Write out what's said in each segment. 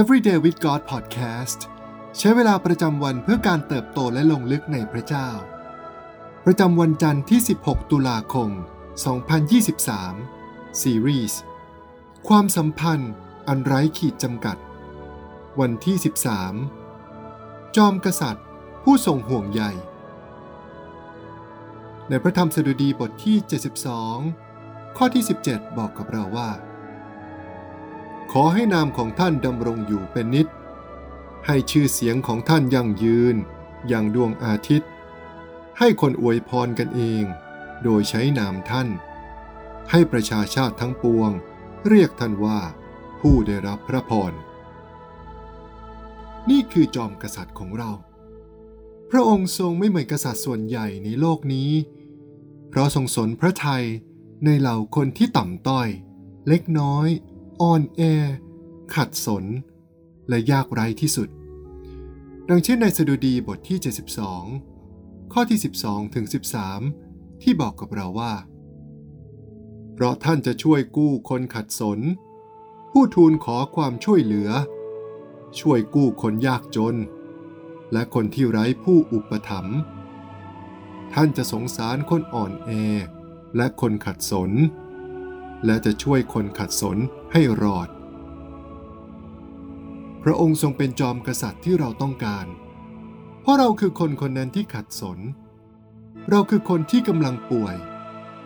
Everyday with God Podcast ใช้เวลาประจำวันเพื่อการเติบโตและลงลึกในพระเจ้า ประจำวันจันทร์ที่ 16 ตุลาคม 2023 ซีรีส์ความสัมพันธ์อันไร้ขีดจำกัด วันที่ 13 จอมกษัตริย์ ผู้ทรงห่วงใย ในพระธรรมสดุดีบทที่ 72 ข้อที่ 17 บอกกับเราว่า ขอให้นามของท่านดำรงอยู่เป็นนิจให้ชื่อเสียงของท่านยั่งยืน อย่างดวงอาทิตย์ ให้คนอวยพรกันเอง โดยใช้นามท่าน ให้ประชาชาติทั้งปวง เรียกท่านว่า ผู้ได้รับพระพร นี่คือจอมกษัตริย์ของเรา พระองค์ทรงไม่เหมือนกษัตริย์ส่วนใหญ่ในโลกนี้ เพราะทรงสนพระทัยในเหล่าคนที่ต่ำต้อย เล็กน้อย อ่อนแอ ขัดสน และยากไร้ที่สุด ดังเช่นในสดุดีบทที่ 72 ข้อที่ 12 ถึง 13 ที่บอกกับเราว่า เพราะท่านจะช่วยกู้คนขัดสน ผู้ทูลขอความช่วยเหลือ ช่วยกู้คนยากจน และคนที่ไร้ผู้อุปถัมภ์ท่านจะสงสารคนอ่อนแอ และคนขัดสน และจะช่วยคนขัดสนให้รอด พระองค์ทรงเป็นจอมกษัตริย์ที่เราต้องการ เพราะเราคือคนคนนั้นที่ขัดสน เราคือคนที่กำลังป่วย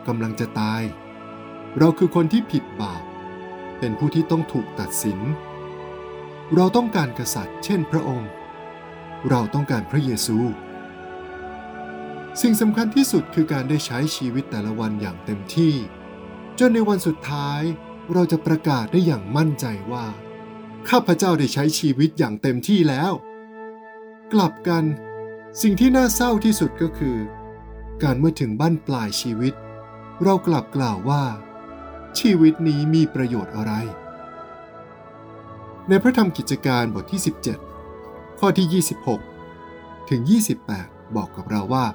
กำลังจะตาย เราคือคนที่ผิดบาป เป็นผู้ที่ต้องถูกตัดสิน เราต้องการกษัตริย์ เช่นพระองค์ เราต้องการพระเยซู สิ่งสำคัญที่สุดคือการได้ใช้ชีวิตแต่ละวันอย่างเต็มที่ จนในวันสุดท้ายเราจะประกาศได้อย่างมั่นใจว่า ข้าพเจ้าได้ใช้ชีวิตอย่างเต็มที่แล้ว กลับกัน สิ่งที่น่าเศร้าที่สุดก็คือ การเมื่อถึงบ้านปลายชีวิต เรากลับกล่าวว่า ชีวิตนี้มีประโยชน์อะไร ในพระธรรมกิจการบทที่ 17 ข้อที่ 26 ถึง 28 บอกกับเราว่า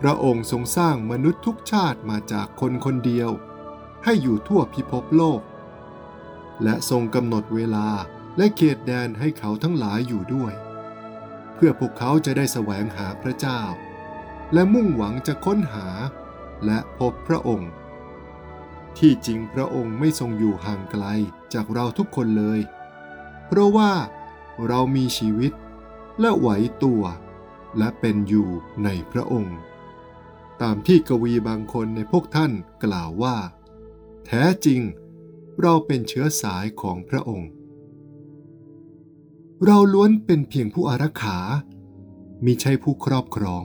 พระองค์ทรงสร้างมนุษย์ทุกชาติมาจากคนคนเดียว ให้อยู่ทั่วพิภพโลก และทรงกำหนดเวลาและเขตแดนให้เขาทั้งหลายอยู่ด้วย เพื่อพวกเขาจะได้แสวงหาพระเจ้า และมุ่งหวังจะค้นหาและพบพระองค์ ที่จริงพระองค์ไม่ทรงอยู่ห่างไกลจากเราทุกคนเลย เพราะว่าเรามีชีวิตและไหวตัว และเป็นอยู่ในพระองค์ ตามที่กวีบางคนในพวกท่านกล่าวว่า แท้จริง เราเป็นเชื้อสายของพระองค์ เราล้วนเป็นเพียงผู้อารักขา มิใช่ผู้ครอบครอง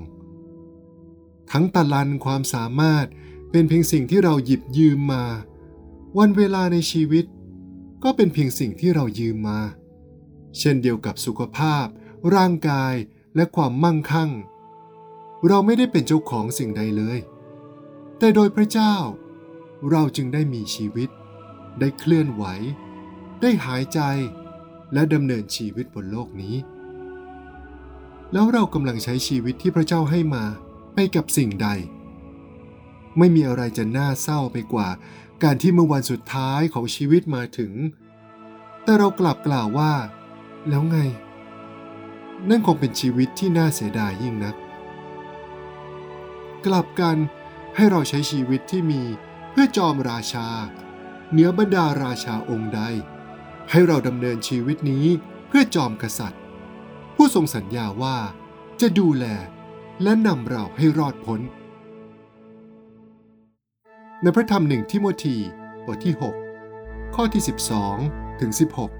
ทั้งตะลันความสามารถเป็นเพียงสิ่งที่เราหยิบยืมมา วันเวลาในชีวิต ก็เป็นเพียงสิ่งที่เรายืมมา เช่นเดียวกับสุขภาพ ร่างกายและความมั่งคั่ง เราไม่ได้เป็นเจ้าของสิ่งใดเลย แต่โดยพระเจ้า เราจึงได้มีชีวิต ได้เคลื่อนไหว ได้หายใจ และดำเนินชีวิตบนโลกนี้ แล้วเรากำลังใช้ชีวิตที่พระเจ้าให้มาไปกับสิ่งใด ไม่มีอะไรจะน่าเศร้าไปกว่า การที่เมื่อวันสุดท้ายของชีวิตมาถึง แต่เรากลับกล่าวว่า แล้วไง นั่นคงเป็นชีวิตที่น่าเสียดายยิ่งนัก กลับกันให้เราใช้ชีวิตที่มี พื่อจอมราชา เหนือบรรดาราชาองค์ใด ให้เราดำเนินชีวิตนี้เพื่อจอมกษัตริย์ ผู้ทรงสัญญาว่าจะดูแลและนำเราให้รอดพ้น ในพระธรรมหนึ่งทิโมธีบทที่ 6 ข้อที่ 12 ถึง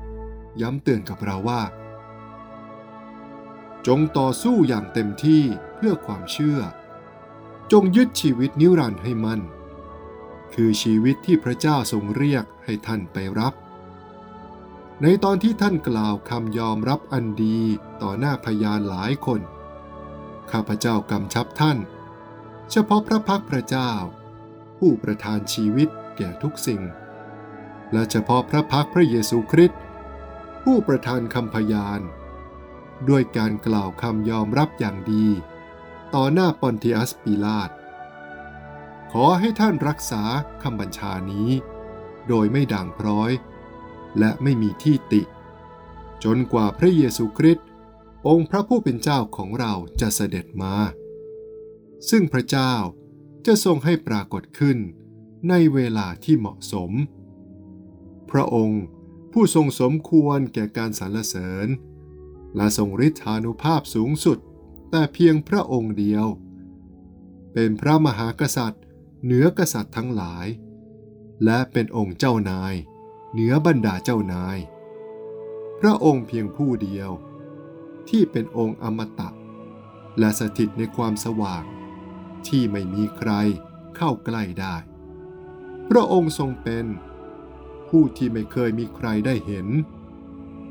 16 ย้ำเตือนกับเราว่า จงต่อสู้อย่างเต็มที่เพื่อความเชื่อ จงยึดชีวิตนิรันดร์ให้มัน่น คือชีวิตที่พระเจ้าทรงเรียกให้ท่านไปรับ ในตอนที่ท่านกล่าวคำยอมรับอันดีต่อหน้าพยานหลายคน ข้าพเจ้ากำชับท่าน เฉพาะพระพักพระเจ้า ผู้ประทานชีวิตแก่ทุกสิ่ง และเฉพาะพระพักพระเยซูคริสต์ผู้ประทานคำพยาน ด้วยการกล่าวคำยอมรับอย่างดี ต่อหน้าปอนติอัสปิลาต ขอให้ท่านรักษาคำบัญชานี้ โดยไม่ด่างพร้อย และไม่มีที่ติ จนกว่าพระเยซูคริสต์องค์พระผู้เป็นเจ้าของเราจะเสด็จมา ซึ่งพระเจ้าจะทรงให้ปรากฏขึ้นในเวลาที่เหมาะสม พระองค์ผู้ทรงสมควรแก่การสรรเสริญ และทรงฤทธานุภาพสูงสุด แต่เพียงพระองค์เดียว เป็นพระมหากษัตริย์ เหนือกษัตริย์ทั้งหลาย และเป็นองค์เจ้านาย เหนือบรรดาเจ้านาย พระองค์เพียงผู้เดียว ที่เป็นองค์อมตะ และสถิตในความสว่าง ที่ไม่มีใครเข้าใกล้ได้ พระองค์ทรงเป็น ผู้ที่ไม่เคยมีใครได้เห็น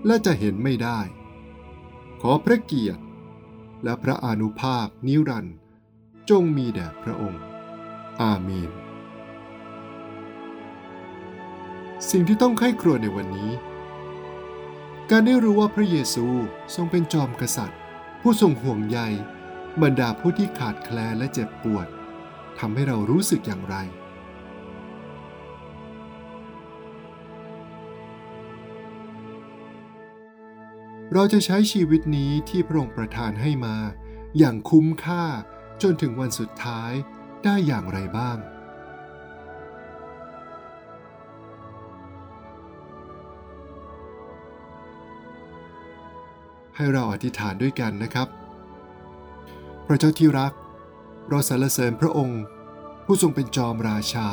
และจะเห็นไม่ได้ ขอพระเกียรติและพระอนุภาพนิรันดร์จงมีแด่พระองค์ อาเมน สิ่งที่ต้องไข้ครวญในวันนี้ การได้รู้ว่าพระเยซูทรงเป็นจอมกษัตริย์ ผู้ทรงห่วงใยบรรดาผู้ที่ขาดแคลนและเจ็บปวดทำให้เรารู้สึกอย่างไร เราจะใช้ชีวิตนี้ที่พระองค์ประทานให้มา อย่างคุ้มค่าจนถึงวันสุดท้าย ได้อย่างไรบ้าง ให้เราอธิษฐานด้วยกันนะครับ พระเจ้าที่รัก เราสรรเสริญพระองค์ ผู้ทรงเป็นจอมราชา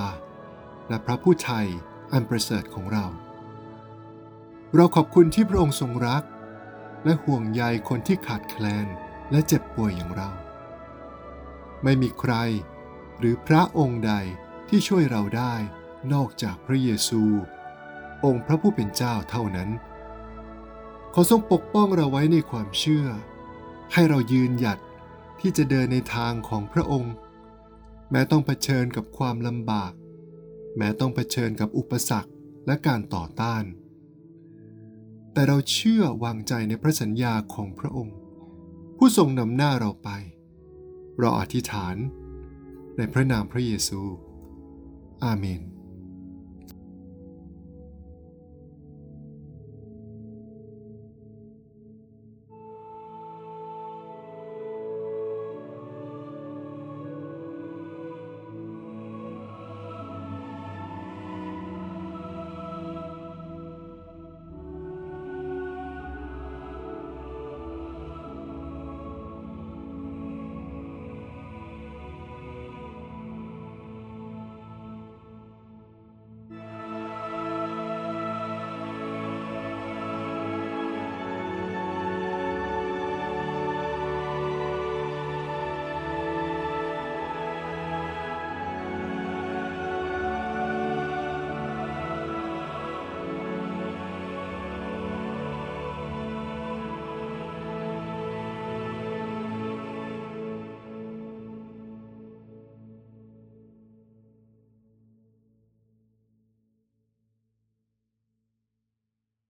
และพระผู้ไทยอันประเสริฐของเรา เราขอบคุณที่พระองค์ทรงรัก และห่วงใยคนที่ขาดแคลนและเจ็บป่วยอย่างเรา ไม่มีใคร หรือพระองค์ใดที่ช่วยเราได้นอกจากพระเยซู องค์พระผู้เป็นเจ้าเท่านั้น ขอทรงปกป้องเราไว้ในความเชื่อ ให้เรายืนหยัดที่จะเดินในทางของพระองค์ แม้ต้องเผชิญกับความลำบาก แม้ต้องเผชิญกับอุปสรรคและการต่อต้าน แต่เราเชื่อวางใจในพระสัญญาของพระองค์ ผู้ทรงนำหน้าเราไป เราอธิษฐาน ในพระนามพระเยซู อาเมน